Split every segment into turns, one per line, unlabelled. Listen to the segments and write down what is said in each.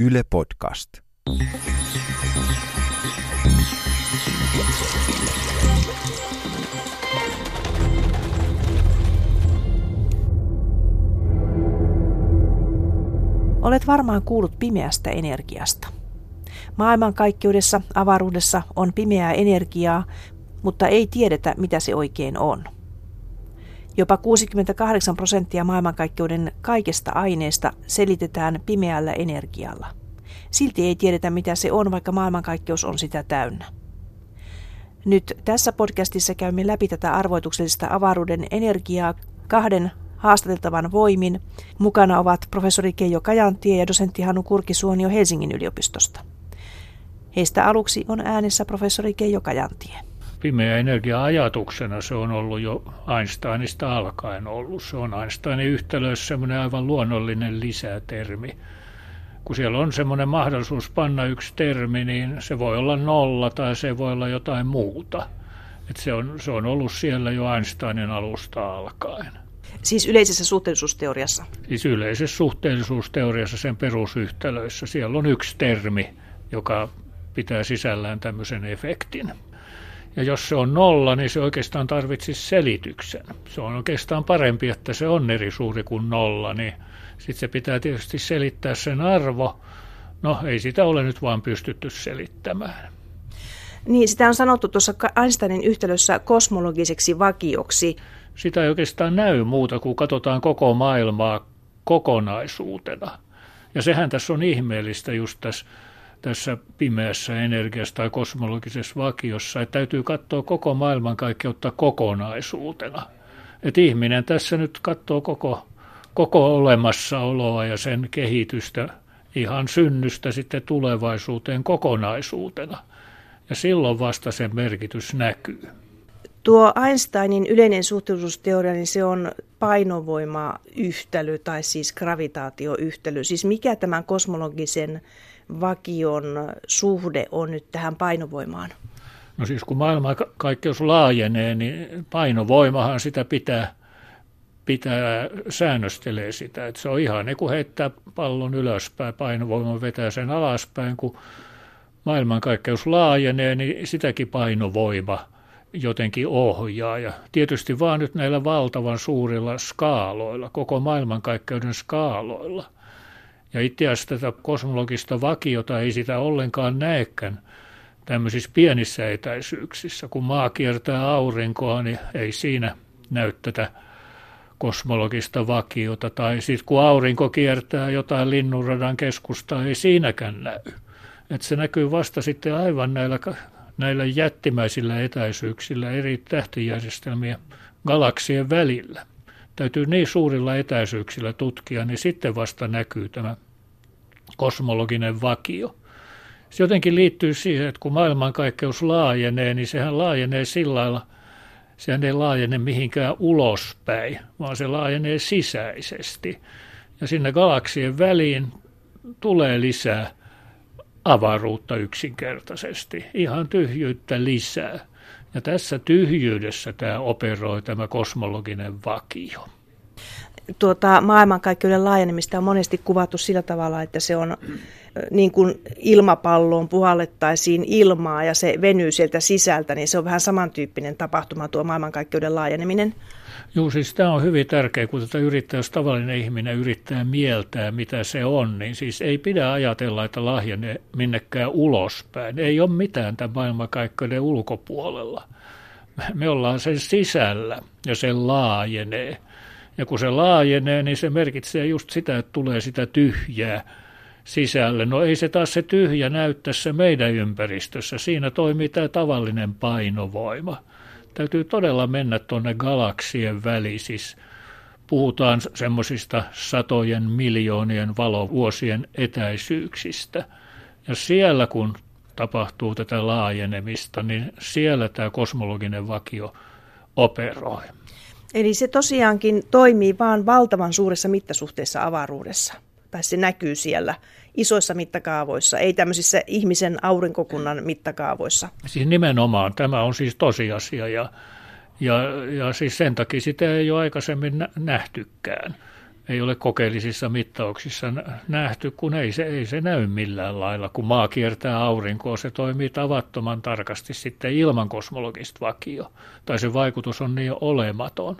Yle Podcast.
Olet varmaan kuullut pimeästä energiasta. Maailmankaikkeudessa, avaruudessa on pimeää energiaa, mutta ei tiedetä, mitä se oikein on. Jopa 68 prosenttia maailmankaikkeuden kaikesta aineesta selitetään pimeällä energialla. Silti ei tiedetä, mitä se on, vaikka maailmankaikkeus on sitä täynnä. Nyt tässä podcastissa käymme läpi tätä arvoituksellista avaruuden energiaa kahden haastateltavan voimin. Mukana ovat professori Keijo Kajantie ja dosentti Hannu Kurkisuonio Helsingin yliopistosta. Heistä aluksi on äänessä professori Keijo Kajantie.
Pimeä energia ajatuksena se on ollut jo Einsteinista alkaen ollut. Se on Einsteinin yhtälössä semmoinen aivan luonnollinen lisätermi. Kun siellä on semmoinen mahdollisuus panna yksi termi, niin se voi olla nolla tai se voi olla jotain muuta. Et se, on, se on ollut siellä jo Einsteinin alusta alkaen.
Siis yleisessä suhteellisuusteoriassa?
Siis yleisessä suhteellisuusteoriassa sen perusyhtälöissä. Siellä on yksi termi, joka pitää sisällään tämmöisen efektin. Ja jos se on nolla, niin se oikeastaan tarvitsisi selityksen. Se on oikeastaan parempi, että se on eri suuri kuin nolla, niin sitten se pitää tietysti selittää sen arvo. No ei sitä ole nyt vaan pystytty selittämään.
Niin, sitä on sanottu tuossa Einsteinin yhtälössä kosmologiseksi vakioksi.
Sitä ei oikeastaan näy muuta, kuin katsotaan koko maailmaa kokonaisuutena. Ja sehän tässä on ihmeellistä just tässä tässä pimeässä energiassa tai kosmologisessa vakiossa, että täytyy katsoa koko maailmankaikkeutta kokonaisuutena. Että ihminen tässä nyt katsoo koko, koko olemassaoloa ja sen kehitystä ihan synnystä sitten tulevaisuuteen kokonaisuutena. Ja silloin vasta sen merkitys näkyy.
Tuo Einsteinin yleinen suhteellisuusteoria, niin se on painovoimayhtälö tai siis gravitaatioyhtälö. Siis mikä tämän kosmologisen vakion suhde on nyt tähän painovoimaan?
No siis kun maailmankaikkeus laajenee, niin painovoimahan sitä pitää, pitää säännöstelee sitä. Että se on ihan niin kuin heittää pallon ylöspäin, painovoima vetää sen alaspäin. Kun maailmankaikkeus laajenee, niin sitäkin painovoima jotenkin ohjaa. Ja tietysti vaan nyt näillä valtavan suurilla skaaloilla, koko maailmankaikkeuden skaaloilla – ja itse asiassa tätä kosmologista vakiota ei sitä ollenkaan näekään tämmöisissä pienissä etäisyyksissä. Kun maa kiertää aurinkoa, niin ei siinä näy tätä kosmologista vakiota. Tai sitten kun aurinko kiertää jotain linnunradan keskustaa, ei siinäkään näy. Et se näkyy vasta sitten aivan näillä, näillä jättimäisillä etäisyyksillä eri tähtijärjestelmien galaksien välillä täytyy niin suurilla etäisyyksillä tutkia, niin sitten vasta näkyy tämä kosmologinen vakio. Se jotenkin liittyy siihen, että kun maailmankaikkeus laajenee, niin sehän laajenee sillä lailla, sehän ei laajene mihinkään ulospäin, vaan se laajenee sisäisesti. Ja sinne galaksien väliin tulee lisää avaruutta yksinkertaisesti, ihan tyhjyyttä lisää. Ja tässä tyhjyydessä tämä operoi tämä kosmologinen vakio.
Tuota, maailmankaikkeuden laajenemista on monesti kuvattu sillä tavalla, että se on niin kuin ilmapalloon puhallettaisiin ilmaa ja se venyy sieltä sisältä, niin se on vähän samantyyppinen tapahtuma tuo maailmankaikkeuden laajeneminen.
Joo, siis tämä on hyvin tärkeä, kun tätä yrittää, jos tavallinen ihminen yrittää mieltää, mitä se on, niin siis ei pidä ajatella, että lahjenee minnekään ulospäin. Ei ole mitään tämän maailmankaikkeuden ulkopuolella. Me ollaan sen sisällä ja se laajenee. Ja kun se laajenee, niin se merkitsee just sitä, että tulee sitä tyhjää sisälle. No ei se taas se tyhjä näy tässä meidän ympäristössä. Siinä toimii tämä tavallinen painovoima täytyy todella mennä tuonne galaksien väliin. Siis puhutaan semmoisista satojen miljoonien valovuosien etäisyyksistä. Ja siellä kun tapahtuu tätä laajenemista, niin siellä tämä kosmologinen vakio operoi.
Eli se tosiaankin toimii vain valtavan suuressa mittasuhteessa avaruudessa, tai se näkyy siellä isoissa mittakaavoissa, ei tämmöisissä ihmisen aurinkokunnan mittakaavoissa.
Siis nimenomaan, tämä on siis tosiasia ja, ja, ja siis sen takia sitä ei ole aikaisemmin nähtykään. Ei ole kokeellisissa mittauksissa nähty, kun ei se, ei se näy millään lailla. Kun maa kiertää aurinkoa, se toimii tavattoman tarkasti sitten ilman kosmologista vakio. Tai se vaikutus on niin olematon.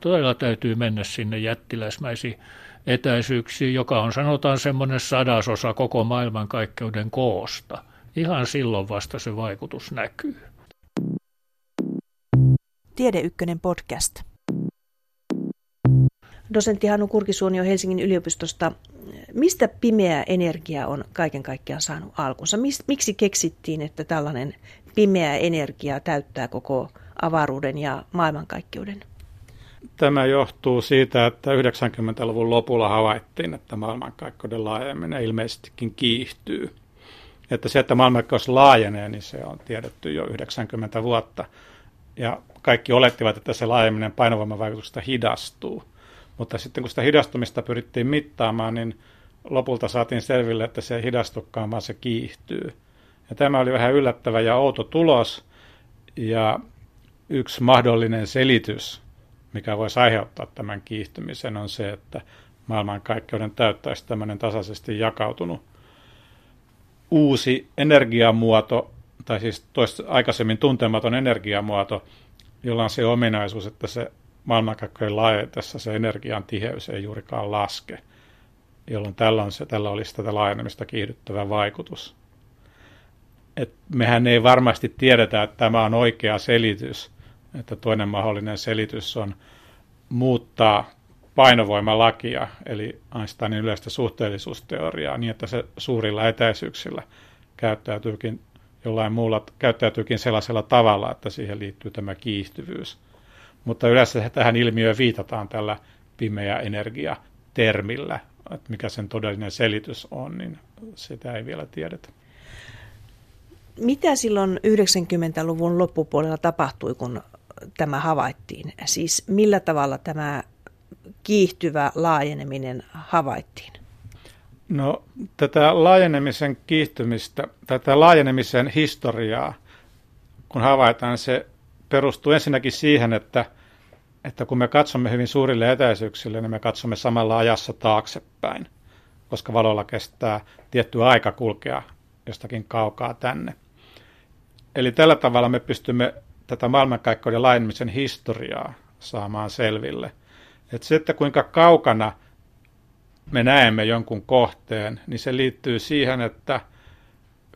Todella täytyy mennä sinne jättiläismäisiin etäisyyksiin, joka on sanotaan semmoinen sadasosa koko maailmankaikkeuden koosta. Ihan silloin vasta se vaikutus näkyy.
Tiede Ykkönen podcast. Dosentti Hannu Kurkisuonio Helsingin yliopistosta. Mistä pimeä energia on kaiken kaikkiaan saanut alkunsa? Miksi keksittiin, että tällainen pimeä energia täyttää koko avaruuden ja maailmankaikkeuden?
Tämä johtuu siitä, että 90-luvun lopulla havaittiin, että maailmankaikkeuden laajeminen ilmeisestikin kiihtyy. Että se, että maailmankaikkeus laajenee, niin se on tiedetty jo 90 vuotta. Ja kaikki olettivat, että se laajeminen painovoimavaikutuksesta hidastuu. Mutta sitten kun sitä hidastumista pyrittiin mittaamaan, niin lopulta saatiin selville, että se ei hidastukaan, vaan se kiihtyy. Ja tämä oli vähän yllättävä ja outo tulos. Ja yksi mahdollinen selitys, mikä voisi aiheuttaa tämän kiihtymisen, on se, että maailmankaikkeuden täyttäisi tämmöinen tasaisesti jakautunut uusi energiamuoto, tai siis aikaisemmin tuntematon energiamuoto, jolla on se ominaisuus, että se maailmankaikkeuden laajetessa se energian tiheys ei juurikaan laske, jolloin tällä, on se, tällä olisi tätä laajenemista kiihdyttävä vaikutus. Et mehän ei varmasti tiedetä, että tämä on oikea selitys, että toinen mahdollinen selitys on muuttaa painovoimalakia, eli Einsteinin yleistä suhteellisuusteoriaa, niin että se suurilla etäisyyksillä käyttäytyykin jollain muulla, käyttäytyykin sellaisella tavalla, että siihen liittyy tämä kiihtyvyys. Mutta yleensä tähän ilmiöön viitataan tällä pimeä energia termillä, että mikä sen todellinen selitys on, niin sitä ei vielä tiedetä.
Mitä silloin 90-luvun loppupuolella tapahtui, kun tämä havaittiin? Siis millä tavalla tämä kiihtyvä laajeneminen havaittiin?
No tätä laajenemisen kiihtymistä, tätä laajenemisen historiaa, kun havaitaan, se perustuu ensinnäkin siihen, että, että kun me katsomme hyvin suurille etäisyyksille, niin me katsomme samalla ajassa taaksepäin, koska valolla kestää tietty aika kulkea jostakin kaukaa tänne. Eli tällä tavalla me pystymme tätä maailmankaikkeuden laajenemisen historiaa saamaan selville. Että se, että kuinka kaukana me näemme jonkun kohteen, niin se liittyy siihen, että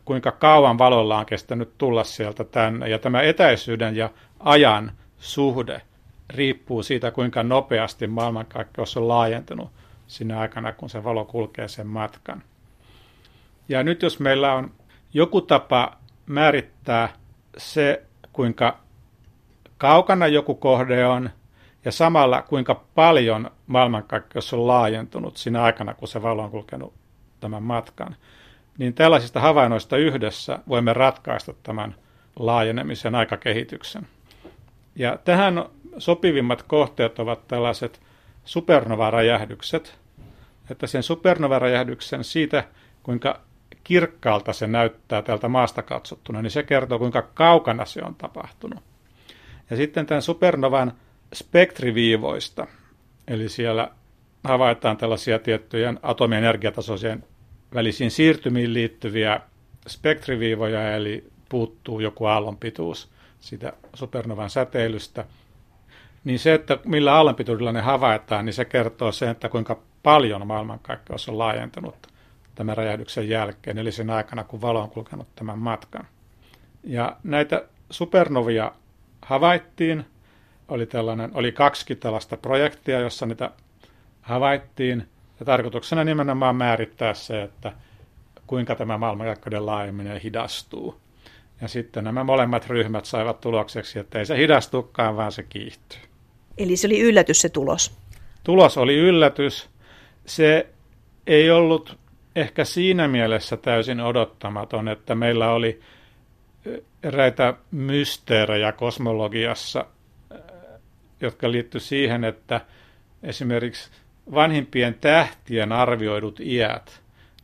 kuinka kauan valolla on kestänyt tulla sieltä tänne. Ja tämä etäisyyden ja ajan suhde riippuu siitä, kuinka nopeasti maailmankaikkeus on laajentunut sinä aikana, kun se valo kulkee sen matkan. Ja nyt jos meillä on joku tapa määrittää se, kuinka kaukana joku kohde on, ja samalla kuinka paljon maailmankaikkeus on laajentunut siinä aikana, kun se valo on kulkenut tämän matkan, niin tällaisista havainnoista yhdessä voimme ratkaista tämän laajenemisen aikakehityksen. Ja tähän sopivimmat kohteet ovat tällaiset supernova-räjähdykset, että sen supernova-räjähdyksen siitä, kuinka kirkkaalta se näyttää tältä maasta katsottuna, niin se kertoo, kuinka kaukana se on tapahtunut. Ja sitten tämän supernovan spektriviivoista, eli siellä havaitaan tällaisia tiettyjen atomien energiatasoisien välisiin siirtymiin liittyviä spektriviivoja, eli puuttuu joku aallonpituus siitä supernovan säteilystä, niin se, että millä aallonpituudella ne havaitaan, niin se kertoo sen, että kuinka paljon maailmankaikkeus on laajentunut tämän räjähdyksen jälkeen, eli sen aikana, kun valo on kulkenut tämän matkan. Ja näitä supernovia havaittiin, oli, tällainen, oli kaksi tällaista projektia, jossa niitä havaittiin, ja tarkoituksena nimenomaan määrittää se, että kuinka tämä maailmankaikkeuden laajeminen hidastuu. Ja sitten nämä molemmat ryhmät saivat tulokseksi, että ei se hidastukaan, vaan se kiihtyy.
Eli se oli yllätys se tulos?
Tulos oli yllätys. Se ei ollut ehkä siinä mielessä täysin odottamaton, että meillä oli eräitä mysteerejä kosmologiassa, jotka liittyy siihen, että esimerkiksi vanhimpien tähtien arvioidut iät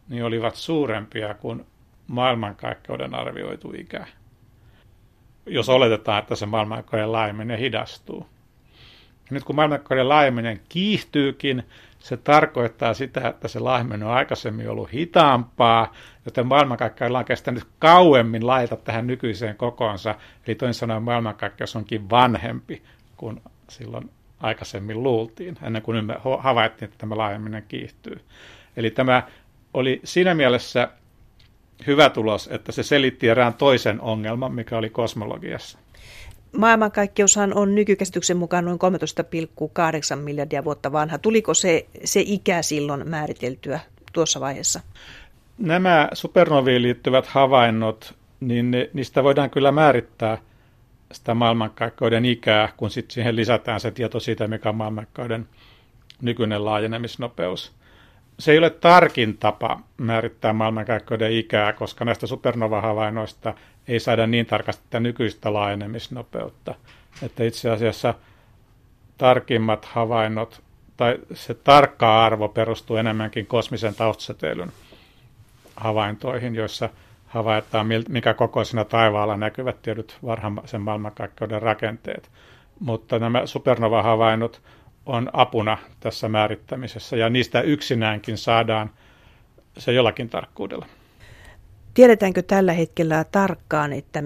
niin olivat suurempia kuin maailmankaikkeuden arvioitu ikä, jos oletetaan, että se maailmankaikkeuden laajeminen hidastuu. Ja nyt kun maailmankaikkeuden laajeminen kiihtyykin, se tarkoittaa sitä, että se laihminen on aikaisemmin ollut hitaampaa, joten maailmankaikkeudella on kestänyt kauemmin laita tähän nykyiseen kokoonsa. Eli toisin sanoen maailmankaikkeus onkin vanhempi kuin silloin aikaisemmin luultiin, ennen kuin me havaittiin, että tämä laajemminen kiihtyy. Eli tämä oli siinä mielessä hyvä tulos, että se selitti erään toisen ongelman, mikä oli kosmologiassa.
Maailmankaikkeushan on nykykäsityksen mukaan noin 13,8 miljardia vuotta vanha. Tuliko se, se ikä silloin määriteltyä tuossa vaiheessa?
Nämä supernoviin liittyvät havainnot, niin ne, niistä voidaan kyllä määrittää sitä maailmankaikkeuden ikää, kun sitten siihen lisätään se tieto siitä, mikä on maailmankaikkeuden nykyinen laajenemisnopeus se ei ole tarkin tapa määrittää maailmankaikkeuden ikää, koska näistä supernova-havainnoista ei saada niin tarkasti tätä nykyistä laajenemisnopeutta. Että itse asiassa tarkimmat havainnot, tai se tarkka arvo perustuu enemmänkin kosmisen taustasäteilyn havaintoihin, joissa havaitaan, mikä kokoisena taivaalla näkyvät tietyt varhaisen maailmankaikkeuden rakenteet. Mutta nämä supernova-havainnot on apuna tässä määrittämisessä ja niistä yksinäänkin saadaan se jollakin tarkkuudella.
Tiedetäänkö tällä hetkellä tarkkaan, että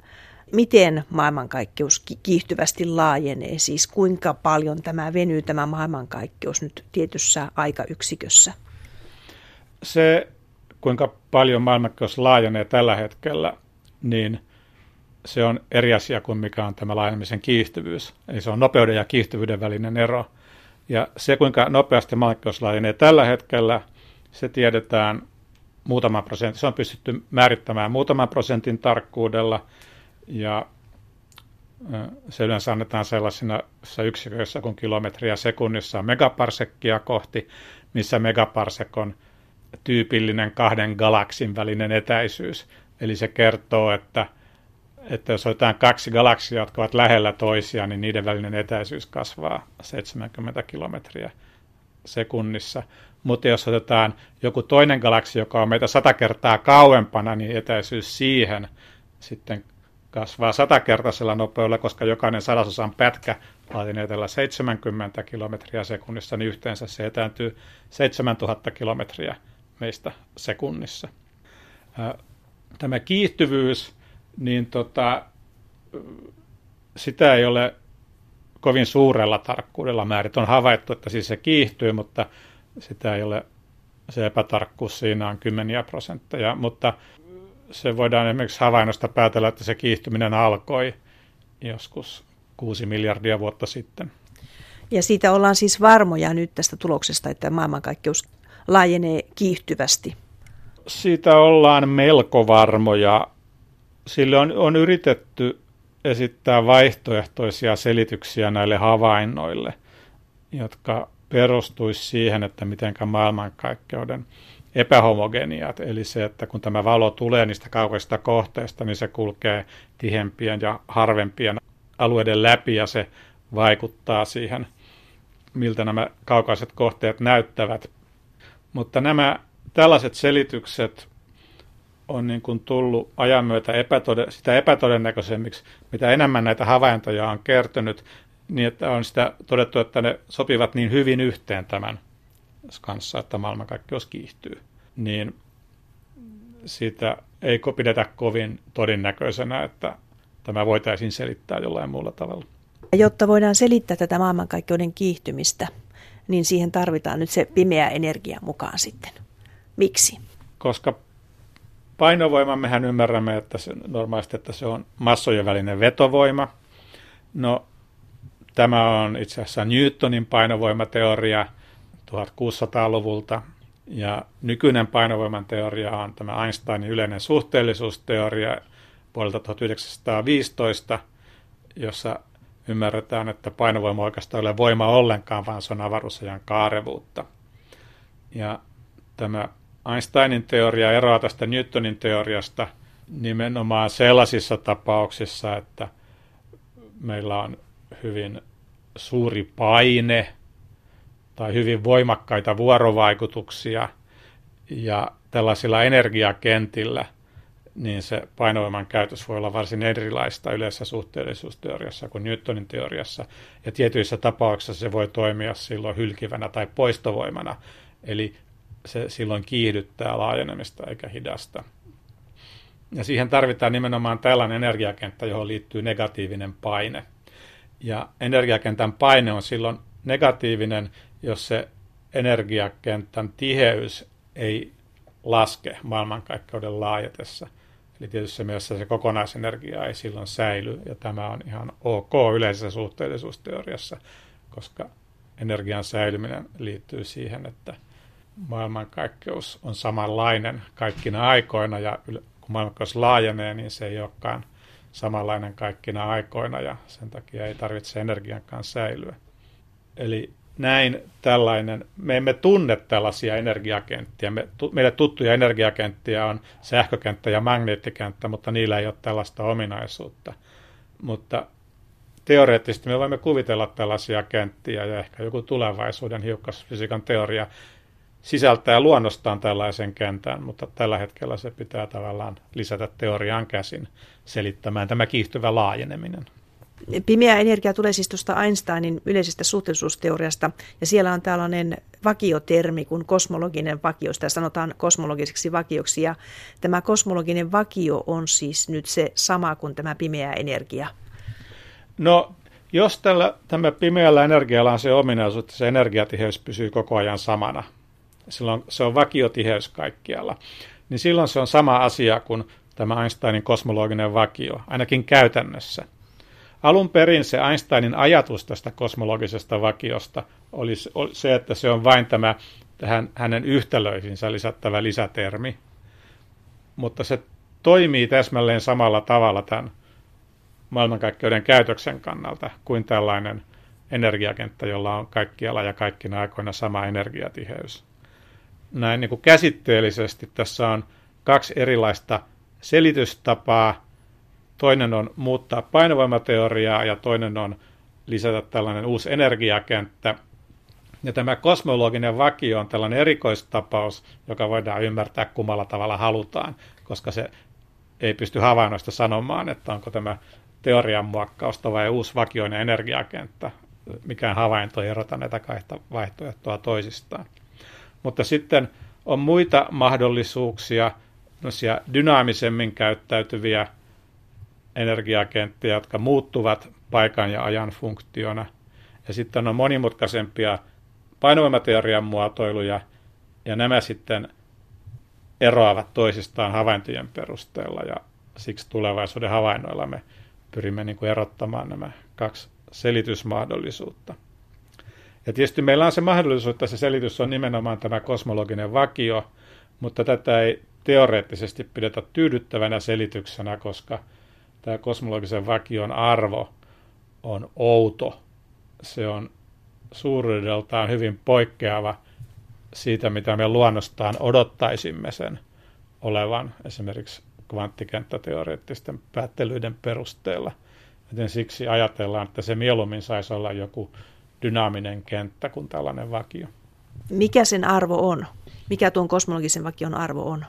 miten maailmankaikkeus kiihtyvästi laajenee, siis kuinka paljon tämä venyy tämä maailmankaikkeus nyt tietyssä aikayksikössä?
Se, kuinka paljon maailmankaikkeus laajenee tällä hetkellä, niin se on eri asia kuin mikä on tämä laajenemisen kiihtyvyys. Eli se on nopeuden ja kiihtyvyyden välinen ero. Ja se, kuinka nopeasti maailmankaikkeus laajenee tällä hetkellä, se tiedetään muutaman prosentin. Se on pystytty määrittämään muutaman prosentin tarkkuudella ja se yleensä annetaan sellaisina yksiköissä kuin kilometriä sekunnissa megaparsekkia kohti, missä megaparsek on tyypillinen kahden galaksin välinen etäisyys. Eli se kertoo, että – että jos otetaan kaksi galaksia, jotka ovat lähellä toisiaan, niin niiden välinen etäisyys kasvaa 70 kilometriä sekunnissa. Mutta jos otetaan joku toinen galaksi, joka on meitä sata kertaa kauempana, niin etäisyys siihen sitten kasvaa satakertaisella nopeudella, koska jokainen sadasosan pätkä laatineetellä 70 kilometriä sekunnissa, niin yhteensä se etääntyy 7000 kilometriä meistä sekunnissa. Tämä kiihtyvyys niin tota, sitä ei ole kovin suurella tarkkuudella määrit. On havaittu, että siis se kiihtyy, mutta sitä ei ole, se epätarkkuus siinä on kymmeniä prosentteja, mutta se voidaan esimerkiksi havainnosta päätellä, että se kiihtyminen alkoi joskus 6 miljardia vuotta sitten.
Ja siitä ollaan siis varmoja nyt tästä tuloksesta, että maailmankaikkeus laajenee kiihtyvästi.
Siitä ollaan melko varmoja sille on, on yritetty esittää vaihtoehtoisia selityksiä näille havainnoille, jotka perustuisi siihen, että miten maailmankaikkeuden epähomogeniat, eli se, että kun tämä valo tulee niistä kaukaisista kohteista, niin se kulkee tihempien ja harvempien alueiden läpi ja se vaikuttaa siihen, miltä nämä kaukaiset kohteet näyttävät. Mutta nämä tällaiset selitykset on niin kuin tullut ajan myötä epätode, sitä epätodennäköisemmiksi, mitä enemmän näitä havaintoja on kertynyt, niin että on sitä todettu, että ne sopivat niin hyvin yhteen tämän kanssa, että maailmankaikkeus kiihtyy. Niin siitä ei pidetä kovin todennäköisenä, että tämä voitaisiin selittää jollain muulla tavalla.
Jotta voidaan selittää tätä maailmankaikkeuden kiihtymistä, niin siihen tarvitaan nyt se pimeä energia mukaan sitten. Miksi?
Koska Painovoima, mehän ymmärrämme, että se, normaalisti, että se on massojen välinen vetovoima. No, tämä on itse asiassa Newtonin painovoimateoria 1600-luvulta, ja nykyinen painovoiman teoria on tämä Einsteinin yleinen suhteellisuusteoria vuodelta 1915, jossa ymmärretään, että painovoima oikeastaan ei ole voima ollenkaan, vaan se on avaruusajan kaarevuutta. Ja tämä Einsteinin teoria eroaa tästä Newtonin teoriasta nimenomaan sellaisissa tapauksissa, että meillä on hyvin suuri paine tai hyvin voimakkaita vuorovaikutuksia ja tällaisilla energiakentillä, niin se painovoiman käytös voi olla varsin erilaista yleisessä suhteellisuusteoriassa kuin Newtonin teoriassa. Ja tietyissä tapauksissa se voi toimia silloin hylkivänä tai poistovoimana, eli se silloin kiihdyttää laajenemista eikä hidasta. Ja siihen tarvitaan nimenomaan tällainen energiakenttä, johon liittyy negatiivinen paine. Ja energiakentän paine on silloin negatiivinen, jos se energiakentän tiheys ei laske maailmankaikkeuden laajetessa. Eli tietysti mielessä se kokonaisenergia ei silloin säily, ja tämä on ihan ok yleisessä suhteellisuusteoriassa, koska energian säilyminen liittyy siihen, että maailmankaikkeus on samanlainen kaikkina aikoina, ja kun maailmankaikkeus laajenee, niin se ei olekaan samanlainen kaikkina aikoina, ja sen takia ei tarvitse energian kanssa säilyä. Eli näin tällainen, me emme tunne tällaisia energiakenttiä. Me, tu, meille tuttuja energiakenttiä on sähkökenttä ja magneettikenttä, mutta niillä ei ole tällaista ominaisuutta. Mutta teoreettisesti me voimme kuvitella tällaisia kenttiä ja ehkä joku tulevaisuuden hiukkasfysiikan teoria sisältää luonnostaan tällaisen kentän, mutta tällä hetkellä se pitää tavallaan lisätä teoriaan käsin selittämään tämä kiihtyvä laajeneminen.
Pimeä energia tulee siis tuosta Einsteinin yleisestä suhteellisuusteoriasta, ja siellä on tällainen vakiotermi kuin kosmologinen vakio, sitä sanotaan kosmologiseksi vakioksi, ja tämä kosmologinen vakio on siis nyt se sama kuin tämä pimeä energia.
No, jos tällä, tämä pimeällä energialla on se ominaisuus, että se energiatiheys pysyy koko ajan samana, silloin se on vakiotiheys kaikkialla, niin silloin se on sama asia kuin tämä Einsteinin kosmologinen vakio, ainakin käytännössä – Alun perin se Einsteinin ajatus tästä kosmologisesta vakiosta oli se, että se on vain tämä tähän hänen yhtälöihinsä lisättävä lisätermi, mutta se toimii täsmälleen samalla tavalla tämän maailmankaikkeuden käytöksen kannalta kuin tällainen energiakenttä, jolla on kaikkialla ja kaikkina aikoina sama energiatiheys. Näin niin kuin käsitteellisesti tässä on kaksi erilaista selitystapaa, Toinen on muuttaa painovoimateoriaa ja toinen on lisätä tällainen uusi energiakenttä. Ja tämä kosmologinen vakio on tällainen erikoistapaus, joka voidaan ymmärtää kummalla tavalla halutaan, koska se ei pysty havainnoista sanomaan, että onko tämä teorian muokkausta vai uusi vakioinen energiakenttä. Mikään havainto ei erota näitä kahta vaihtoehtoa toisistaan. Mutta sitten on muita mahdollisuuksia, dynaamisemmin käyttäytyviä energiakenttiä, jotka muuttuvat paikan ja ajan funktiona. Ja sitten on monimutkaisempia painovoimateorian muotoiluja, ja nämä sitten eroavat toisistaan havaintojen perusteella, ja siksi tulevaisuuden havainnoilla me pyrimme niin kuin erottamaan nämä kaksi selitysmahdollisuutta. Ja tietysti meillä on se mahdollisuus, että se selitys on nimenomaan tämä kosmologinen vakio, mutta tätä ei teoreettisesti pidetä tyydyttävänä selityksenä, koska – tämä kosmologisen vakion arvo on outo. Se on suuruudeltaan hyvin poikkeava siitä, mitä me luonnostaan odottaisimme sen olevan esimerkiksi kvanttikenttäteoreettisten päättelyiden perusteella. Joten siksi ajatellaan, että se mieluummin saisi olla joku dynaaminen kenttä kuin tällainen vakio.
Mikä sen arvo on? Mikä tuon kosmologisen vakion arvo on,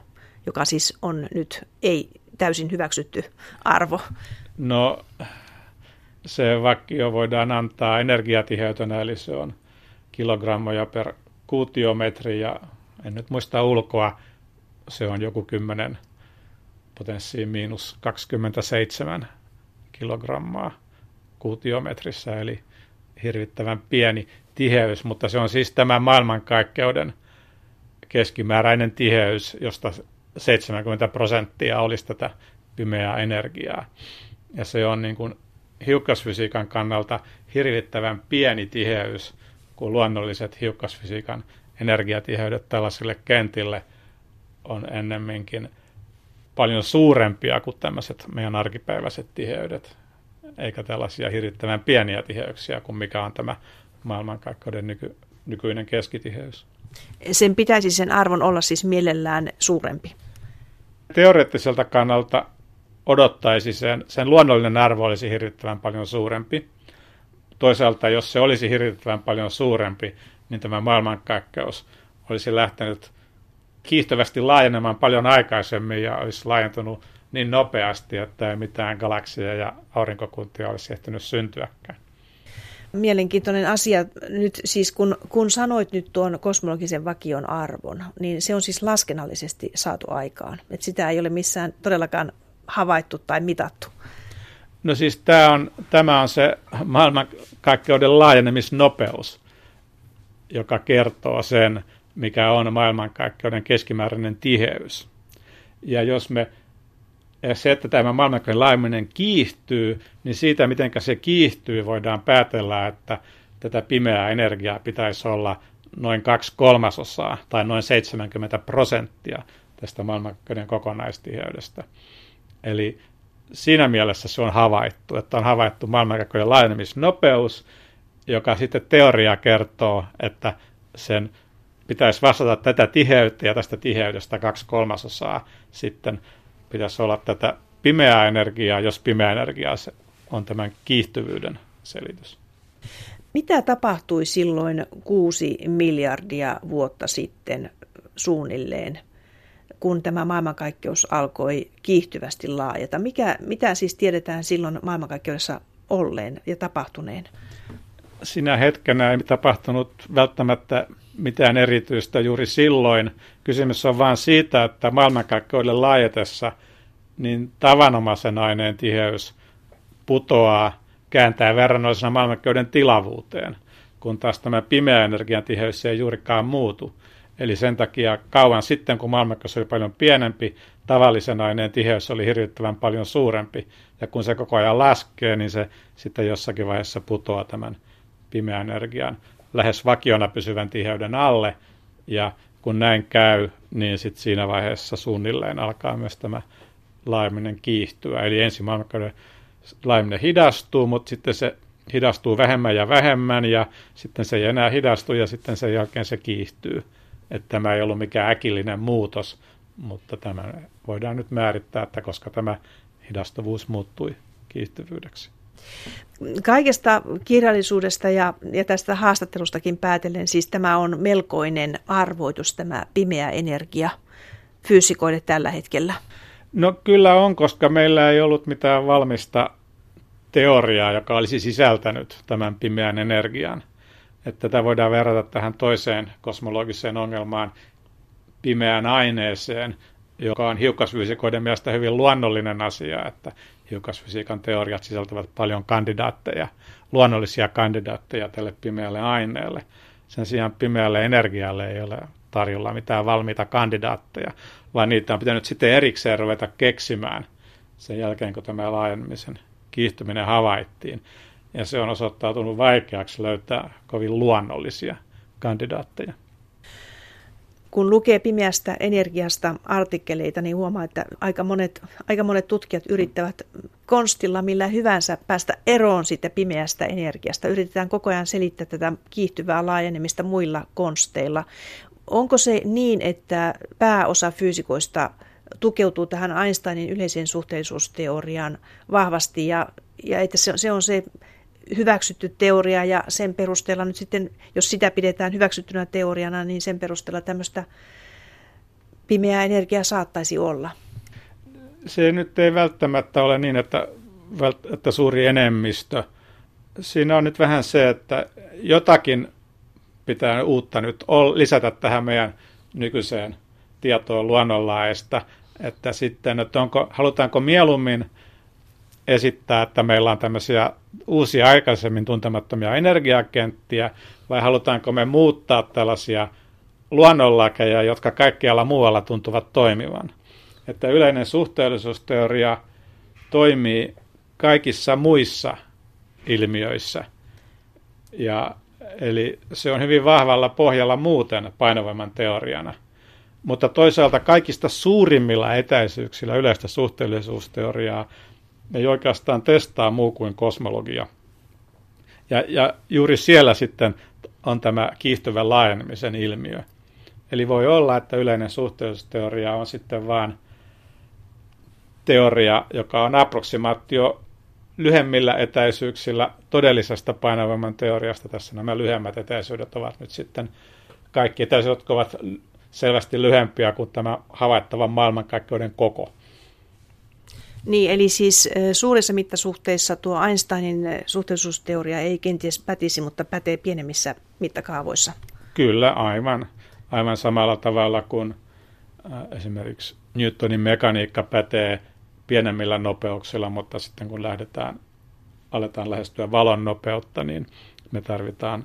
joka siis on nyt ei täysin hyväksytty arvo?
No se vakio voidaan antaa energiatiheytönä, eli se on kilogrammoja per kuutiometri ja en nyt muista ulkoa, se on joku 10 potenssiin miinus 27 kilogrammaa kuutiometrissä, eli hirvittävän pieni tiheys, mutta se on siis tämä maailmankaikkeuden keskimääräinen tiheys, josta 70 prosenttia olisi tätä pimeää energiaa. Ja se on niin kuin hiukkasfysiikan kannalta hirvittävän pieni tiheys, kun luonnolliset hiukkasfysiikan energiatiheydet tällaisille kentille on ennemminkin paljon suurempia kuin tämmöiset meidän arkipäiväiset tiheydet, eikä tällaisia hirvittävän pieniä tiheyksiä kuin mikä on tämä maailmankaikkeuden nyky, nykyinen keskitiheys.
Sen pitäisi sen arvon olla siis mielellään suurempi.
Teoreettiselta kannalta odottaisi sen, sen luonnollinen arvo olisi hirvittävän paljon suurempi. Toisaalta, jos se olisi hirvittävän paljon suurempi, niin tämä maailmankaikkeus olisi lähtenyt kiihtyvästi laajenemaan paljon aikaisemmin ja olisi laajentunut niin nopeasti, että ei mitään galaksia ja aurinkokuntia olisi ehtinyt syntyäkään.
Mielenkiintoinen asia nyt siis, kun, kun sanoit nyt tuon kosmologisen vakion arvon, niin se on siis laskennallisesti saatu aikaan. Että sitä ei ole missään todellakaan havaittu tai mitattu.
No siis tämä on, tämä on se maailmankaikkeuden laajenemisnopeus, joka kertoo sen, mikä on maailmankaikkeuden keskimääräinen tiheys. Ja jos me ja se, että tämä maailmankaikkeuden laajeneminen kiihtyy, niin siitä, miten se kiihtyy, voidaan päätellä, että tätä pimeää energiaa pitäisi olla noin kaksi kolmasosaa tai noin 70 prosenttia tästä maailmankaikkeuden kokonaistiheydestä. Eli siinä mielessä se on havaittu, että on havaittu maailmankaikkeuden laajenemisnopeus, joka sitten teoria kertoo, että sen pitäisi vastata tätä tiheyttä ja tästä tiheydestä kaksi kolmasosaa sitten pitäisi olla tätä pimeää energiaa, jos pimeä energia on tämän kiihtyvyyden selitys.
Mitä tapahtui silloin kuusi miljardia vuotta sitten suunnilleen, kun tämä maailmankaikkeus alkoi kiihtyvästi laajata? Mikä, mitä siis tiedetään silloin maailmankaikkeudessa olleen ja tapahtuneen?
Sinä hetkenä ei tapahtunut välttämättä mitään erityistä juuri silloin. Kysymys on vain siitä, että maailmankaikkeuden laajetessa niin tavanomaisen aineen tiheys putoaa, kääntää verrannoisena maailmankaikkeuden tilavuuteen, kun taas tämä pimeä energian tiheys ei juurikaan muutu. Eli sen takia kauan sitten, kun maailmankaikkeus oli paljon pienempi, tavallisen aineen tiheys oli hirvittävän paljon suurempi. Ja kun se koko ajan laskee, niin se sitten jossakin vaiheessa putoaa tämän pimeän energian lähes vakiona pysyvän tiheyden alle, ja kun näin käy, niin sitten siinä vaiheessa suunnilleen alkaa myös tämä laajeminen kiihtyä. Eli ensin maailmankauden laajeminen hidastuu, mutta sitten se hidastuu vähemmän ja vähemmän, ja sitten se ei enää hidastu, ja sitten sen jälkeen se kiihtyy. Että tämä ei ollut mikään äkillinen muutos, mutta tämä voidaan nyt määrittää, että koska tämä hidastuvuus muuttui kiihtyvyydeksi.
Kaikesta kirjallisuudesta ja, ja tästä haastattelustakin päätellen, siis tämä on melkoinen arvoitus, tämä pimeä energia fyysikoille tällä hetkellä.
No kyllä on, koska meillä ei ollut mitään valmista teoriaa, joka olisi sisältänyt tämän pimeän energian. Että tätä voidaan verrata tähän toiseen kosmologiseen ongelmaan, pimeään aineeseen, joka on hiukkasfyysikoiden mielestä hyvin luonnollinen asia, että hiukkasfysiikan teoriat sisältävät paljon kandidaatteja, luonnollisia kandidaatteja tälle pimeälle aineelle. Sen sijaan pimeälle energialle ei ole tarjolla mitään valmiita kandidaatteja, vaan niitä on pitänyt sitten erikseen ruveta keksimään sen jälkeen, kun tämä laajenemisen kiihtyminen havaittiin. Ja se on osoittautunut vaikeaksi löytää kovin luonnollisia kandidaatteja
kun lukee pimeästä energiasta artikkeleita, niin huomaa, että aika monet, aika monet tutkijat yrittävät konstilla millä hyvänsä päästä eroon siitä pimeästä energiasta. Yritetään koko ajan selittää tätä kiihtyvää laajenemista muilla konsteilla. Onko se niin, että pääosa fyysikoista tukeutuu tähän Einsteinin yleiseen suhteellisuusteoriaan vahvasti ja, ja että se, se on se hyväksytty teoria ja sen perusteella nyt sitten, jos sitä pidetään hyväksyttynä teoriana, niin sen perusteella tämmöistä pimeää energiaa saattaisi olla.
Se nyt ei välttämättä ole niin, että, että suuri enemmistö. Siinä on nyt vähän se, että jotakin pitää uutta nyt lisätä tähän meidän nykyiseen tietoon luonnonlaista, että sitten, että onko, halutaanko mieluummin esittää, että meillä on tämmöisiä uusia aikaisemmin tuntemattomia energiakenttiä, vai halutaanko me muuttaa tällaisia luonnonlakeja, jotka kaikkialla muualla tuntuvat toimivan. Että yleinen suhteellisuusteoria toimii kaikissa muissa ilmiöissä. Ja, eli se on hyvin vahvalla pohjalla muuten painovoiman teoriana. Mutta toisaalta kaikista suurimmilla etäisyyksillä yleistä suhteellisuusteoriaa ei oikeastaan testaa muu kuin kosmologia. Ja, ja juuri siellä sitten on tämä kiihtyvän laajenemisen ilmiö. Eli voi olla, että yleinen suhteellisuusteoria on sitten vain teoria, joka on approksimaatio lyhemmillä etäisyyksillä todellisesta painovoiman teoriasta. Tässä nämä lyhyemmät etäisyydet ovat nyt sitten kaikki etäisyydet, jotka ovat selvästi lyhempiä kuin tämä havaittavan maailmankaikkeuden koko.
Niin, eli siis suurissa mittasuhteissa tuo Einsteinin suhteellisuusteoria ei kenties pätisi, mutta pätee pienemmissä mittakaavoissa.
Kyllä, aivan. Aivan samalla tavalla kuin esimerkiksi Newtonin mekaniikka pätee pienemmillä nopeuksilla, mutta sitten kun lähdetään, aletaan lähestyä valon nopeutta, niin me tarvitaan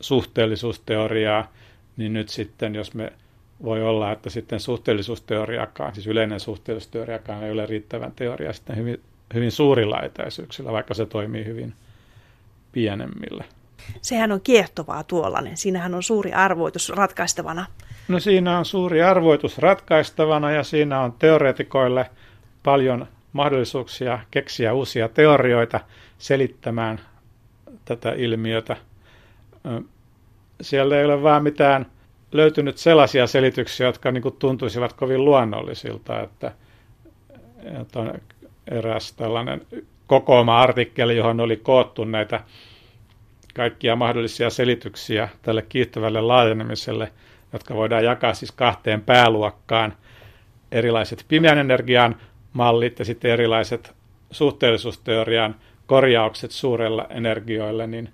suhteellisuusteoriaa, niin nyt sitten, jos me voi olla, että sitten suhteellisuusteoriakaan, siis yleinen suhteellisuusteoriakaan ei ole riittävän teoria sitten hyvin, hyvin suurilla etäisyyksillä, vaikka se toimii hyvin pienemmillä.
Sehän on kiehtovaa tuollainen. Siinähän on suuri arvoitus ratkaistavana.
No siinä on suuri arvoitus ratkaistavana ja siinä on teoreetikoille paljon mahdollisuuksia keksiä uusia teorioita selittämään tätä ilmiötä. Siellä ei ole vaan mitään löytynyt sellaisia selityksiä, jotka niin tuntuisivat kovin luonnollisilta, että, että on eräs tällainen kokoama artikkeli, johon oli koottu näitä kaikkia mahdollisia selityksiä tälle kiihtyvälle laajenemiselle, jotka voidaan jakaa siis kahteen pääluokkaan. Erilaiset pimeän energian mallit ja sitten erilaiset suhteellisuusteorian korjaukset suurella energioilla niin,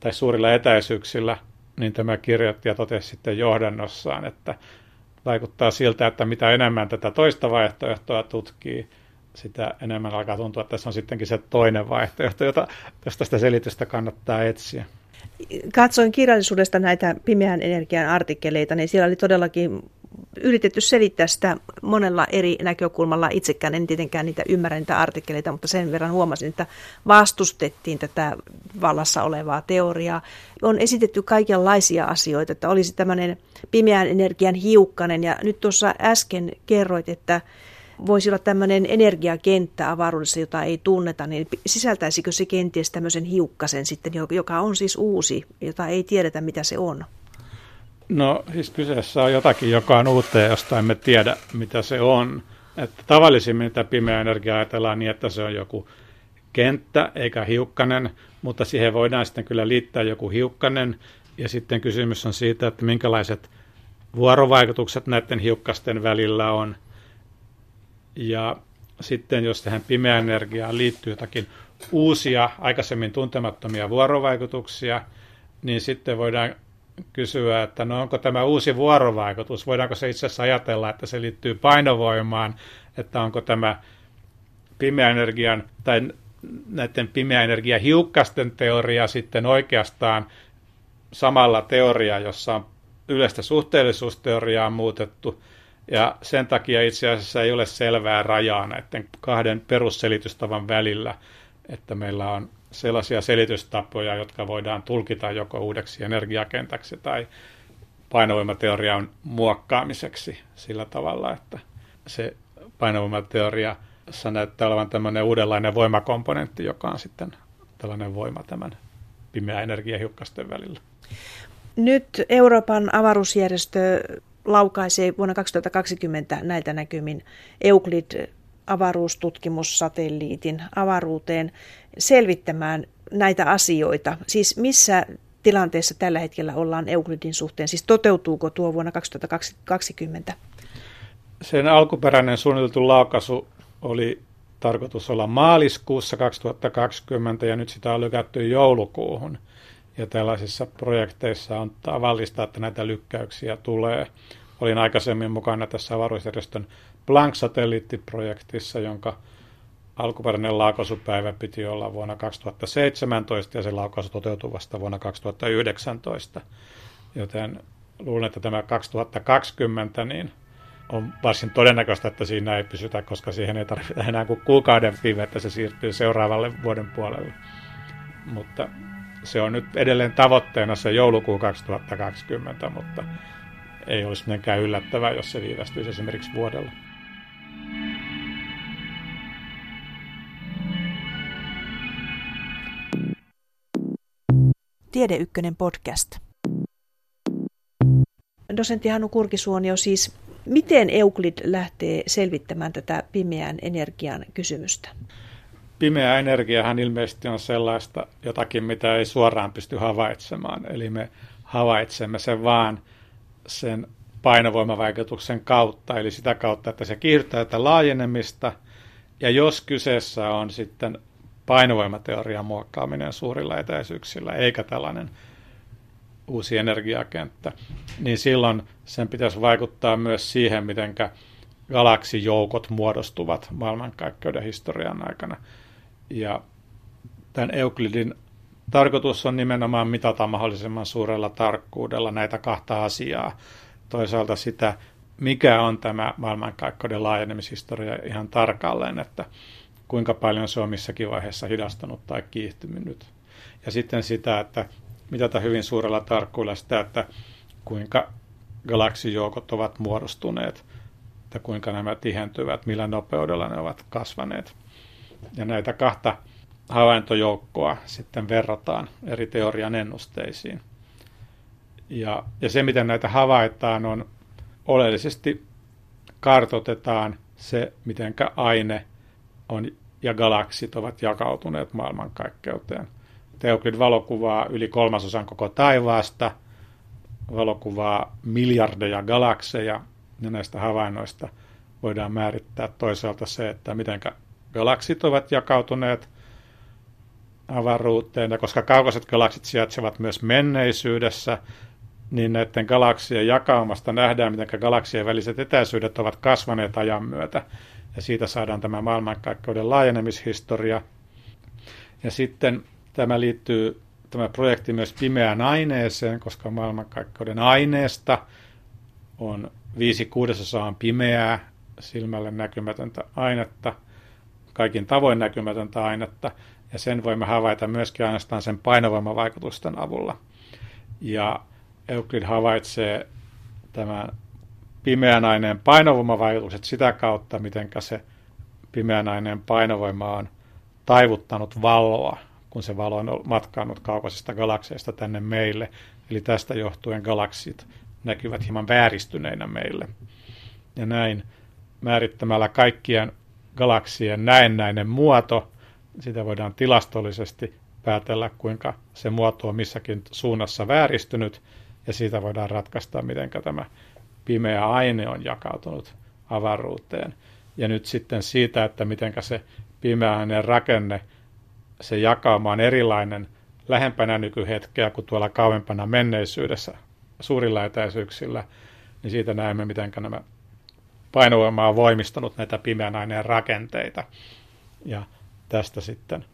tai suurilla etäisyyksillä, niin tämä kirjoittaja totesi sitten johdannossaan, että vaikuttaa siltä, että mitä enemmän tätä toista vaihtoehtoa tutkii, sitä enemmän alkaa tuntua, että tässä on sittenkin se toinen vaihtoehto, jota, josta sitä selitystä kannattaa etsiä.
Katsoin kirjallisuudesta näitä pimeän energian artikkeleita, niin siellä oli todellakin yritetty selittää sitä monella eri näkökulmalla. Itsekään en tietenkään niitä ymmärrä niitä artikkeleita, mutta sen verran huomasin, että vastustettiin tätä vallassa olevaa teoriaa. On esitetty kaikenlaisia asioita, että olisi tämmöinen pimeän energian hiukkanen. Ja nyt tuossa äsken kerroit, että voisi olla tämmöinen energiakenttä avaruudessa, jota ei tunneta, niin sisältäisikö se kenties tämmöisen hiukkasen sitten, joka on siis uusi, jota ei tiedetä mitä se on?
No siis kyseessä on jotakin, joka on uutta, josta emme tiedä, mitä se on. Että tavallisimmin mitä pimeä energia ajatellaan niin, että se on joku kenttä eikä hiukkanen, mutta siihen voidaan sitten kyllä liittää joku hiukkanen. Ja sitten kysymys on siitä, että minkälaiset vuorovaikutukset näiden hiukkasten välillä on. Ja sitten jos tähän pimeään energiaan liittyy jotakin uusia, aikaisemmin tuntemattomia vuorovaikutuksia, niin sitten voidaan kysyä, että no onko tämä uusi vuorovaikutus, voidaanko se itse asiassa ajatella, että se liittyy painovoimaan, että onko tämä pimeän energian tai näiden pimeän energian hiukkasten teoria sitten oikeastaan samalla teoria, jossa on yleistä suhteellisuusteoriaa muutettu, ja sen takia itse asiassa ei ole selvää rajaa näiden kahden perusselitystavan välillä, että meillä on sellaisia selitystapoja, jotka voidaan tulkita joko uudeksi energiakentäksi tai painovoimateorian muokkaamiseksi sillä tavalla, että se painovoimateoria näyttää olevan tämmöinen uudenlainen voimakomponentti, joka on sitten tällainen voima tämän pimeä energiahiukkasten välillä.
Nyt Euroopan avaruusjärjestö laukaisee vuonna 2020 näiltä näkymin Euclid avaruustutkimussatelliitin avaruuteen selvittämään näitä asioita. Siis missä tilanteessa tällä hetkellä ollaan Euclidin suhteen? Siis toteutuuko tuo vuonna 2020?
Sen alkuperäinen suunniteltu laukaisu oli tarkoitus olla maaliskuussa 2020 ja nyt sitä on lykätty joulukuuhun. Ja tällaisissa projekteissa on tavallista, että näitä lykkäyksiä tulee. Olin aikaisemmin mukana tässä avaruusjärjestön Planck-satelliittiprojektissa, jonka alkuperäinen laukaisupäivä piti olla vuonna 2017 ja se laukaisu toteutui vasta vuonna 2019. Joten luulen, että tämä 2020 niin on varsin todennäköistä, että siinä ei pysytä, koska siihen ei tarvita enää kuin kuukauden viive, että se siirtyy seuraavalle vuoden puolelle. Mutta se on nyt edelleen tavoitteena se joulukuu 2020, mutta ei olisi mitenkään yllättävää, jos se viivästyisi esimerkiksi vuodella.
Tiede Ykkönen podcast. Dosentti Hannu Kurkisuonio siis, miten Euclid lähtee selvittämään tätä pimeän energian kysymystä?
Pimeä energiahan ilmeisesti on sellaista jotakin, mitä ei suoraan pysty havaitsemaan. Eli me havaitsemme sen vaan sen painovoimavaikutuksen kautta, eli sitä kautta, että se kiihdyttää tätä laajenemista, Ja jos kyseessä on sitten painovoimateorian muokkaaminen suurilla etäisyyksillä, eikä tällainen uusi energiakenttä, niin silloin sen pitäisi vaikuttaa myös siihen, miten galaksijoukot muodostuvat maailmankaikkeuden historian aikana. Ja tämän Euklidin tarkoitus on nimenomaan mitata mahdollisimman suurella tarkkuudella näitä kahta asiaa. Toisaalta sitä, mikä on tämä maailmankaikkeuden laajenemishistoria ihan tarkalleen, että kuinka paljon se on missäkin vaiheessa hidastunut tai kiihtynyt. Ja sitten sitä, että mitata hyvin suurella tarkkuudella sitä, että kuinka galaksijoukot ovat muodostuneet, että kuinka nämä tihentyvät, millä nopeudella ne ovat kasvaneet. Ja näitä kahta havaintojoukkoa sitten verrataan eri teorian ennusteisiin. Ja, ja se, miten näitä havaitaan, on oleellisesti kartotetaan se, miten aine on ja galaksit ovat jakautuneet maailmankaikkeuteen. Teoklid valokuvaa yli kolmasosan koko taivaasta, valokuvaa miljardeja galakseja, ja näistä havainnoista voidaan määrittää toisaalta se, että miten galaksit ovat jakautuneet avaruuteen, ja koska kaukaiset galaksit sijaitsevat myös menneisyydessä, niin näiden galaksien jakaumasta nähdään, miten galaksien väliset etäisyydet ovat kasvaneet ajan myötä. Ja siitä saadaan tämä maailmankaikkeuden laajenemishistoria. Ja sitten tämä liittyy, tämä projekti myös pimeään aineeseen, koska maailmankaikkeuden aineesta on viisi kuudesosaa pimeää, silmälle näkymätöntä ainetta, kaikin tavoin näkymätöntä ainetta, ja sen voimme havaita myöskin ainoastaan sen painovoimavaikutusten avulla. Ja Euclid havaitsee tämän pimeän aineen painovoimavaikutukset sitä kautta, miten se pimeän aineen painovoima on taivuttanut valoa, kun se valo on matkaannut kaukaisista galakseista tänne meille. Eli tästä johtuen galaksit näkyvät hieman vääristyneinä meille. Ja näin määrittämällä kaikkien galaksien näennäinen muoto, sitä voidaan tilastollisesti päätellä, kuinka se muoto on missäkin suunnassa vääristynyt, ja siitä voidaan ratkaista, miten tämä pimeä aine on jakautunut avaruuteen. Ja nyt sitten siitä, että miten se pimeä aineen rakenne, se jakauma on erilainen lähempänä nykyhetkeä kuin tuolla kauempana menneisyydessä suurilla etäisyyksillä, niin siitä näemme, miten nämä painovoima on voimistanut näitä pimeän aineen rakenteita. Ja tästä sitten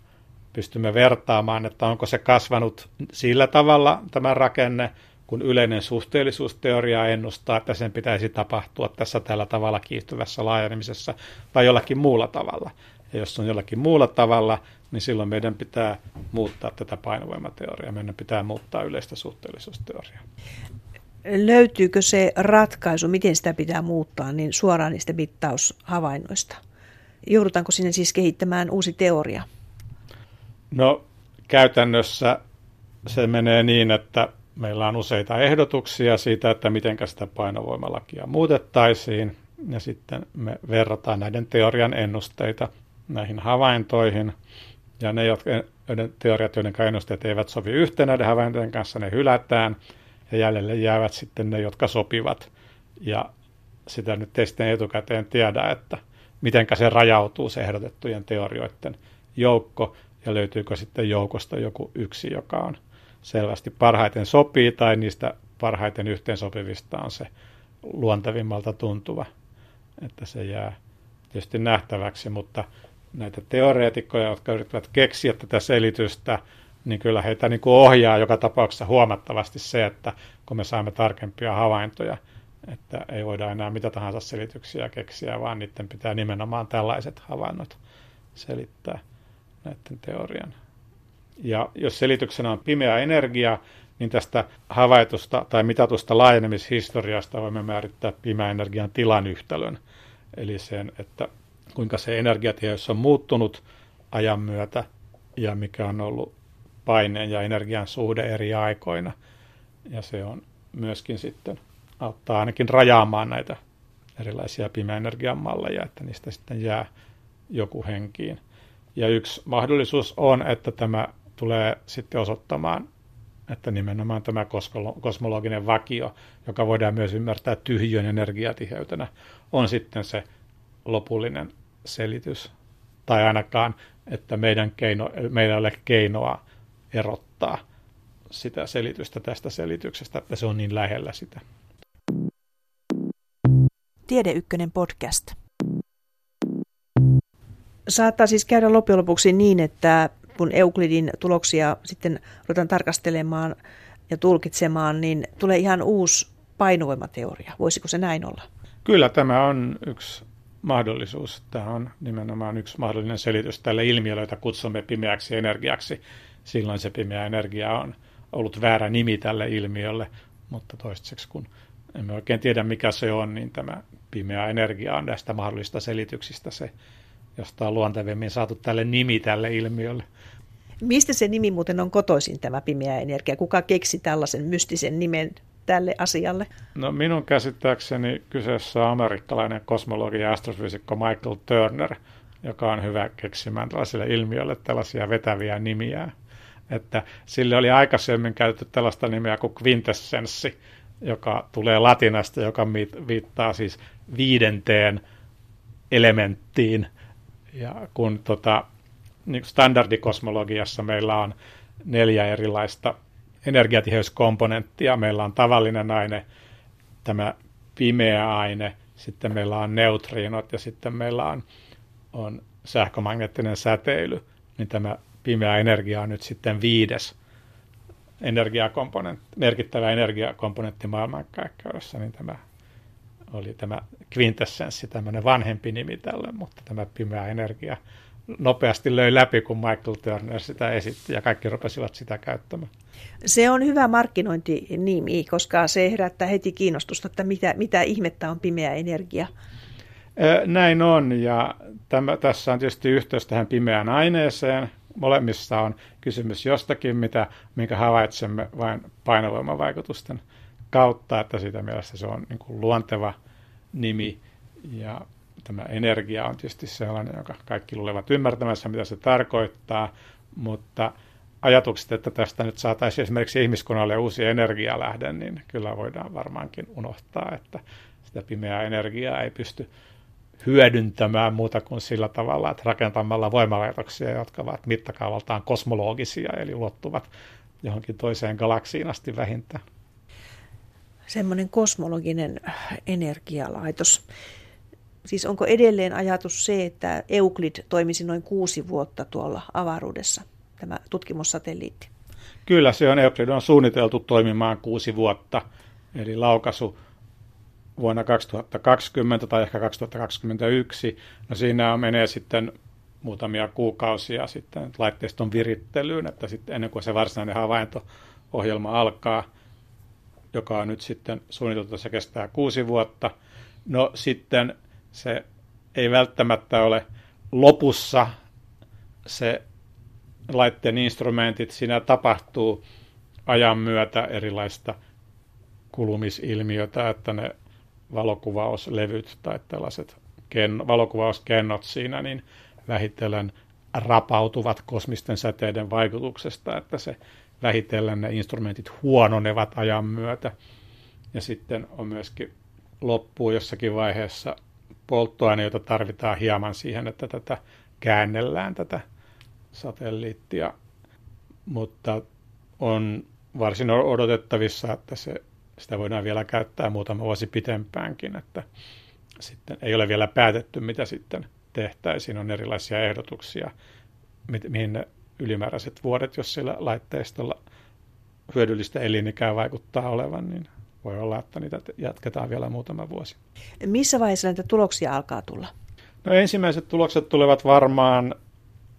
pystymme vertaamaan, että onko se kasvanut sillä tavalla tämä rakenne, kun yleinen suhteellisuusteoria ennustaa, että sen pitäisi tapahtua tässä tällä tavalla kiihtyvässä laajenemisessa vai jollakin muulla tavalla. Ja jos on jollakin muulla tavalla, niin silloin meidän pitää muuttaa tätä painovoimateoriaa, meidän pitää muuttaa yleistä suhteellisuusteoriaa.
Löytyykö se ratkaisu, miten sitä pitää muuttaa, niin suoraan niistä mittaushavainnoista? Joudutaanko sinne siis kehittämään uusi teoria?
No käytännössä se menee niin, että meillä on useita ehdotuksia siitä, että miten sitä painovoimalakia muutettaisiin, ja sitten me verrataan näiden teorian ennusteita näihin havaintoihin, ja ne jotka, joiden teoriat, joiden ennusteet eivät sovi yhteen näiden havaintojen kanssa, ne hylätään, ja jäljelle jäävät sitten ne, jotka sopivat, ja sitä nyt ei sitten etukäteen tiedä, että miten se rajautuu se ehdotettujen teorioiden joukko, ja löytyykö sitten joukosta joku yksi, joka on selvästi parhaiten sopii tai niistä parhaiten yhteensopivista on se luontevimmalta tuntuva. Että se jää tietysti nähtäväksi, mutta näitä teoreetikkoja, jotka yrittävät keksiä tätä selitystä, niin kyllä heitä niin kuin ohjaa joka tapauksessa huomattavasti se, että kun me saamme tarkempia havaintoja, että ei voida enää mitä tahansa selityksiä keksiä, vaan niiden pitää nimenomaan tällaiset havainnot selittää näiden teorian ja jos selityksenä on pimeä energia, niin tästä havaitusta tai mitatusta laajenemishistoriasta voimme määrittää pimeän energian tilan yhtälön. Eli sen, että kuinka se energiatiheys on muuttunut ajan myötä ja mikä on ollut paineen ja energian suhde eri aikoina. Ja se on myöskin sitten auttaa ainakin rajaamaan näitä erilaisia pimeän energian malleja, että niistä sitten jää joku henkiin. Ja yksi mahdollisuus on, että tämä tulee sitten osoittamaan, että nimenomaan tämä kosmologinen vakio, joka voidaan myös ymmärtää tyhjön energiatiheytenä, on sitten se lopullinen selitys tai ainakaan, että meidän keino, meillä ei ole keinoa erottaa sitä selitystä tästä selityksestä, että se on niin lähellä sitä.
Tiede Ykkönen podcast. Saattaa siis käydä loppujen lopuksi niin, että kun Euklidin tuloksia sitten ruvetaan tarkastelemaan ja tulkitsemaan, niin tulee ihan uusi painovoimateoria. Voisiko se näin olla?
Kyllä tämä on yksi mahdollisuus. Tämä on nimenomaan yksi mahdollinen selitys tälle ilmiölle, jota kutsumme pimeäksi energiaksi. Silloin se pimeä energia on ollut väärä nimi tälle ilmiölle, mutta toistaiseksi kun emme oikein tiedä mikä se on, niin tämä pimeä energia on näistä mahdollisista selityksistä se, josta on luontevimmin saatu tälle nimi tälle ilmiölle.
Mistä se nimi muuten on kotoisin tämä pimeä energia? Kuka keksi tällaisen mystisen nimen tälle asialle?
No minun käsittääkseni kyseessä on amerikkalainen kosmologi ja astrofysikko Michael Turner, joka on hyvä keksimään tällaisille ilmiöille tällaisia vetäviä nimiä. Että sille oli aikaisemmin käytetty tällaista nimeä kuin quintessenssi, joka tulee latinasta, joka viittaa siis viidenteen elementtiin. Ja kun tota, niin standardikosmologiassa meillä on neljä erilaista energiatiheyskomponenttia. Meillä on tavallinen aine, tämä pimeä aine, sitten meillä on neutriinot ja sitten meillä on, on sähkömagneettinen säteily. Niin tämä pimeä energia on nyt sitten viides energiakomponentti, merkittävä energiakomponentti maailmankaikkeudessa, niin tämä oli tämä quintessenssi, tämmöinen vanhempi nimi tälle, mutta tämä pimeä energia nopeasti löi läpi, kun Michael Turner sitä esitti ja kaikki rupesivat sitä käyttämään.
Se on hyvä markkinointinimi, koska se herättää heti kiinnostusta, että mitä, mitä ihmettä on pimeä energia.
Näin on, ja tämä, tässä on tietysti yhteys tähän pimeään aineeseen. Molemmissa on kysymys jostakin, mitä, minkä havaitsemme vain painovoimavaikutusten kautta, että siitä mielessä se on niin kuin luonteva nimi. Ja tämä energia on tietysti sellainen, joka kaikki luulevat ymmärtämässä, mitä se tarkoittaa, mutta ajatukset, että tästä nyt saataisiin esimerkiksi ihmiskunnalle uusi energialähde, niin kyllä voidaan varmaankin unohtaa, että sitä pimeää energiaa ei pysty hyödyntämään muuta kuin sillä tavalla, että rakentamalla voimalaitoksia, jotka ovat mittakaavaltaan kosmologisia, eli ulottuvat johonkin toiseen galaksiin asti vähintään.
Semmoinen kosmologinen energialaitos. Siis onko edelleen ajatus se, että Euclid toimisi noin kuusi vuotta tuolla avaruudessa, tämä tutkimussatelliitti?
Kyllä se on. Euclid on suunniteltu toimimaan kuusi vuotta, eli laukaisu vuonna 2020 tai ehkä 2021. No siinä menee sitten muutamia kuukausia sitten laitteiston virittelyyn, että sitten ennen kuin se varsinainen havainto-ohjelma alkaa, joka on nyt sitten suunniteltu, se kestää kuusi vuotta. No sitten se ei välttämättä ole lopussa se laitteen instrumentit, siinä tapahtuu ajan myötä erilaista kulumisilmiötä, että ne valokuvauslevyt tai tällaiset ken, valokuvauskennot siinä, niin vähitellen rapautuvat kosmisten säteiden vaikutuksesta, että se vähitellen ne instrumentit huononevat ajan myötä. Ja sitten on myöskin loppuu jossakin vaiheessa polttoaine, jota tarvitaan hieman siihen, että tätä käännellään tätä satelliittia, mutta on varsin odotettavissa, että se, sitä voidaan vielä käyttää muutama vuosi pitempäänkin, että sitten ei ole vielä päätetty, mitä sitten tehtäisiin. On erilaisia ehdotuksia, mihin ne ylimääräiset vuodet, jos sillä laitteistolla hyödyllistä elinikää vaikuttaa olevan, niin voi olla, että niitä jatketaan vielä muutama vuosi.
Missä vaiheessa näitä tuloksia alkaa tulla?
No ensimmäiset tulokset tulevat varmaan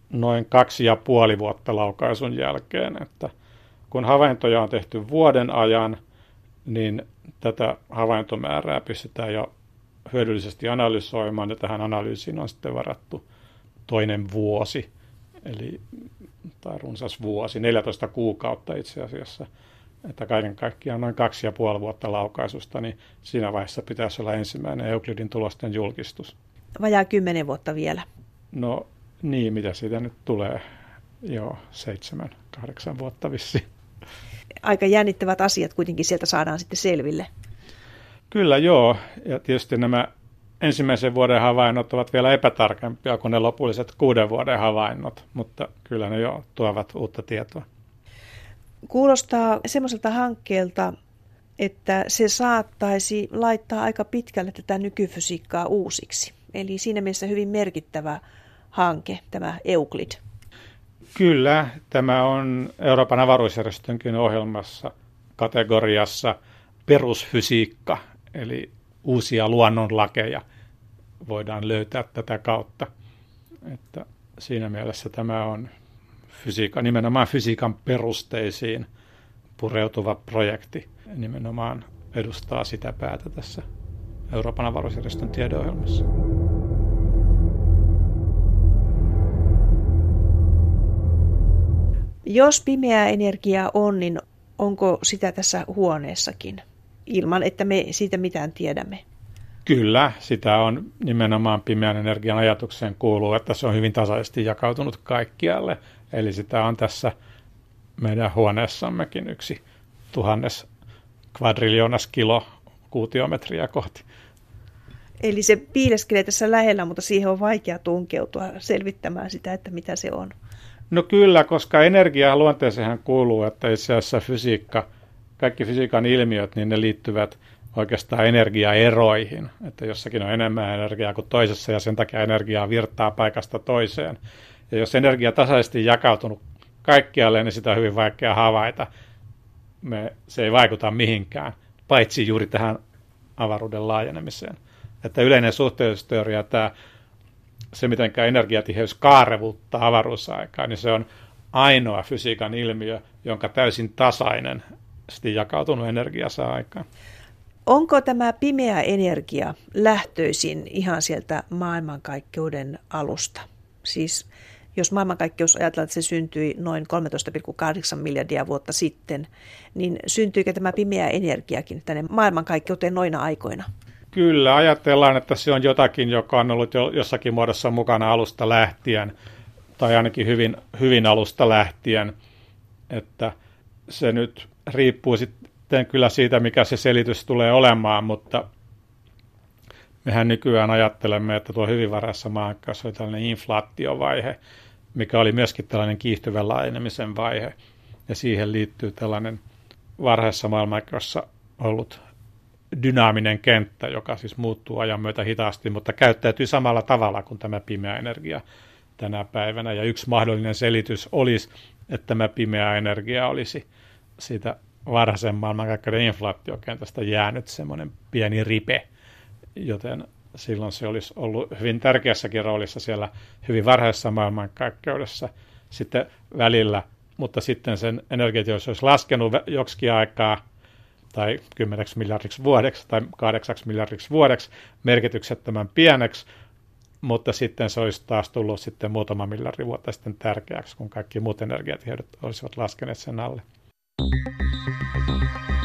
noin kaksi ja puoli vuotta laukaisun jälkeen, että kun havaintoja on tehty vuoden ajan, niin tätä havaintomäärää pystytään jo hyödyllisesti analysoimaan, ja tähän analyysiin on sitten varattu toinen vuosi, eli tai runsas vuosi, 14 kuukautta itse asiassa – että kaiken kaikkiaan noin kaksi ja puoli vuotta laukaisusta, niin siinä vaiheessa pitäisi olla ensimmäinen Euclidin tulosten julkistus.
Vajaa kymmenen vuotta vielä.
No niin, mitä siitä nyt tulee? Joo, seitsemän, kahdeksan vuotta vissi.
Aika jännittävät asiat kuitenkin sieltä saadaan sitten selville.
Kyllä joo, ja tietysti nämä ensimmäisen vuoden havainnot ovat vielä epätarkempia kuin ne lopulliset kuuden vuoden havainnot, mutta kyllä ne jo tuovat uutta tietoa.
Kuulostaa semmoiselta hankkeelta, että se saattaisi laittaa aika pitkälle tätä nykyfysiikkaa uusiksi. Eli siinä mielessä hyvin merkittävä hanke, tämä Euclid.
Kyllä, tämä on Euroopan avaruusjärjestönkin ohjelmassa kategoriassa perusfysiikka, eli uusia luonnonlakeja voidaan löytää tätä kautta. Että siinä mielessä tämä on fysiikka, nimenomaan fysiikan perusteisiin pureutuva projekti nimenomaan edustaa sitä päätä tässä Euroopan avaruusjärjestön tiedeohjelmassa.
Jos pimeää energiaa on, niin onko sitä tässä huoneessakin, ilman että me siitä mitään tiedämme?
Kyllä, sitä on nimenomaan pimeän energian ajatukseen kuuluu, että se on hyvin tasaisesti jakautunut kaikkialle. Eli sitä on tässä meidän huoneessammekin yksi tuhannes kvadriljonas kilo kuutiometriä kohti.
Eli se piileskelee tässä lähellä, mutta siihen on vaikea tunkeutua selvittämään sitä, että mitä se on.
No kyllä, koska energia luonteeseen kuuluu, että itse asiassa fysiikka, kaikki fysiikan ilmiöt, niin ne liittyvät oikeastaan energiaeroihin, että jossakin on enemmän energiaa kuin toisessa ja sen takia energiaa virtaa paikasta toiseen. Ja jos energia tasaisesti jakautunut kaikkialle, niin sitä on hyvin vaikea havaita. Me, se ei vaikuta mihinkään, paitsi juuri tähän avaruuden laajenemiseen. Että yleinen suhteellisuusteoria, tämä, se miten energiatiheys kaarevuttaa avaruusaikaa, niin se on ainoa fysiikan ilmiö, jonka täysin tasainen jakautunut energia saa aikaan.
Onko tämä pimeä energia lähtöisin ihan sieltä maailmankaikkeuden alusta? Siis jos maailmankaikkeus ajatellaan, että se syntyi noin 13,8 miljardia vuotta sitten, niin syntyykö tämä pimeä energiakin tänne maailmankaikkeuteen noina aikoina?
Kyllä, ajatellaan, että se on jotakin, joka on ollut jo jossakin muodossa mukana alusta lähtien, tai ainakin hyvin, hyvin alusta lähtien, että se nyt riippuu sitten sitten kyllä siitä, mikä se selitys tulee olemaan, mutta mehän nykyään ajattelemme, että tuo hyvin varassa maankäytössä oli tällainen inflaatiovaihe, mikä oli myöskin tällainen kiihtyvän laajenemisen vaihe. Ja siihen liittyy tällainen varhaisessa maailmankaikkeudessa ollut dynaaminen kenttä, joka siis muuttuu ajan myötä hitaasti, mutta käyttäytyy samalla tavalla kuin tämä pimeä energia tänä päivänä. Ja yksi mahdollinen selitys olisi, että tämä pimeä energia olisi siitä varhaisen maailmankaikkeuden inflaatiokentästä jäänyt semmoinen pieni ripe, joten silloin se olisi ollut hyvin tärkeässäkin roolissa siellä hyvin varhaisessa maailmankaikkeudessa sitten välillä, mutta sitten sen energiateollisuus olisi laskenut joksikin aikaa tai 10 miljardiksi vuodeksi tai 8 miljardiksi vuodeksi merkityksettömän pieneksi, mutta sitten se olisi taas tullut sitten muutama miljardi vuotta sitten tärkeäksi, kun kaikki muut energiatiedot olisivat laskeneet sen alle. えっ?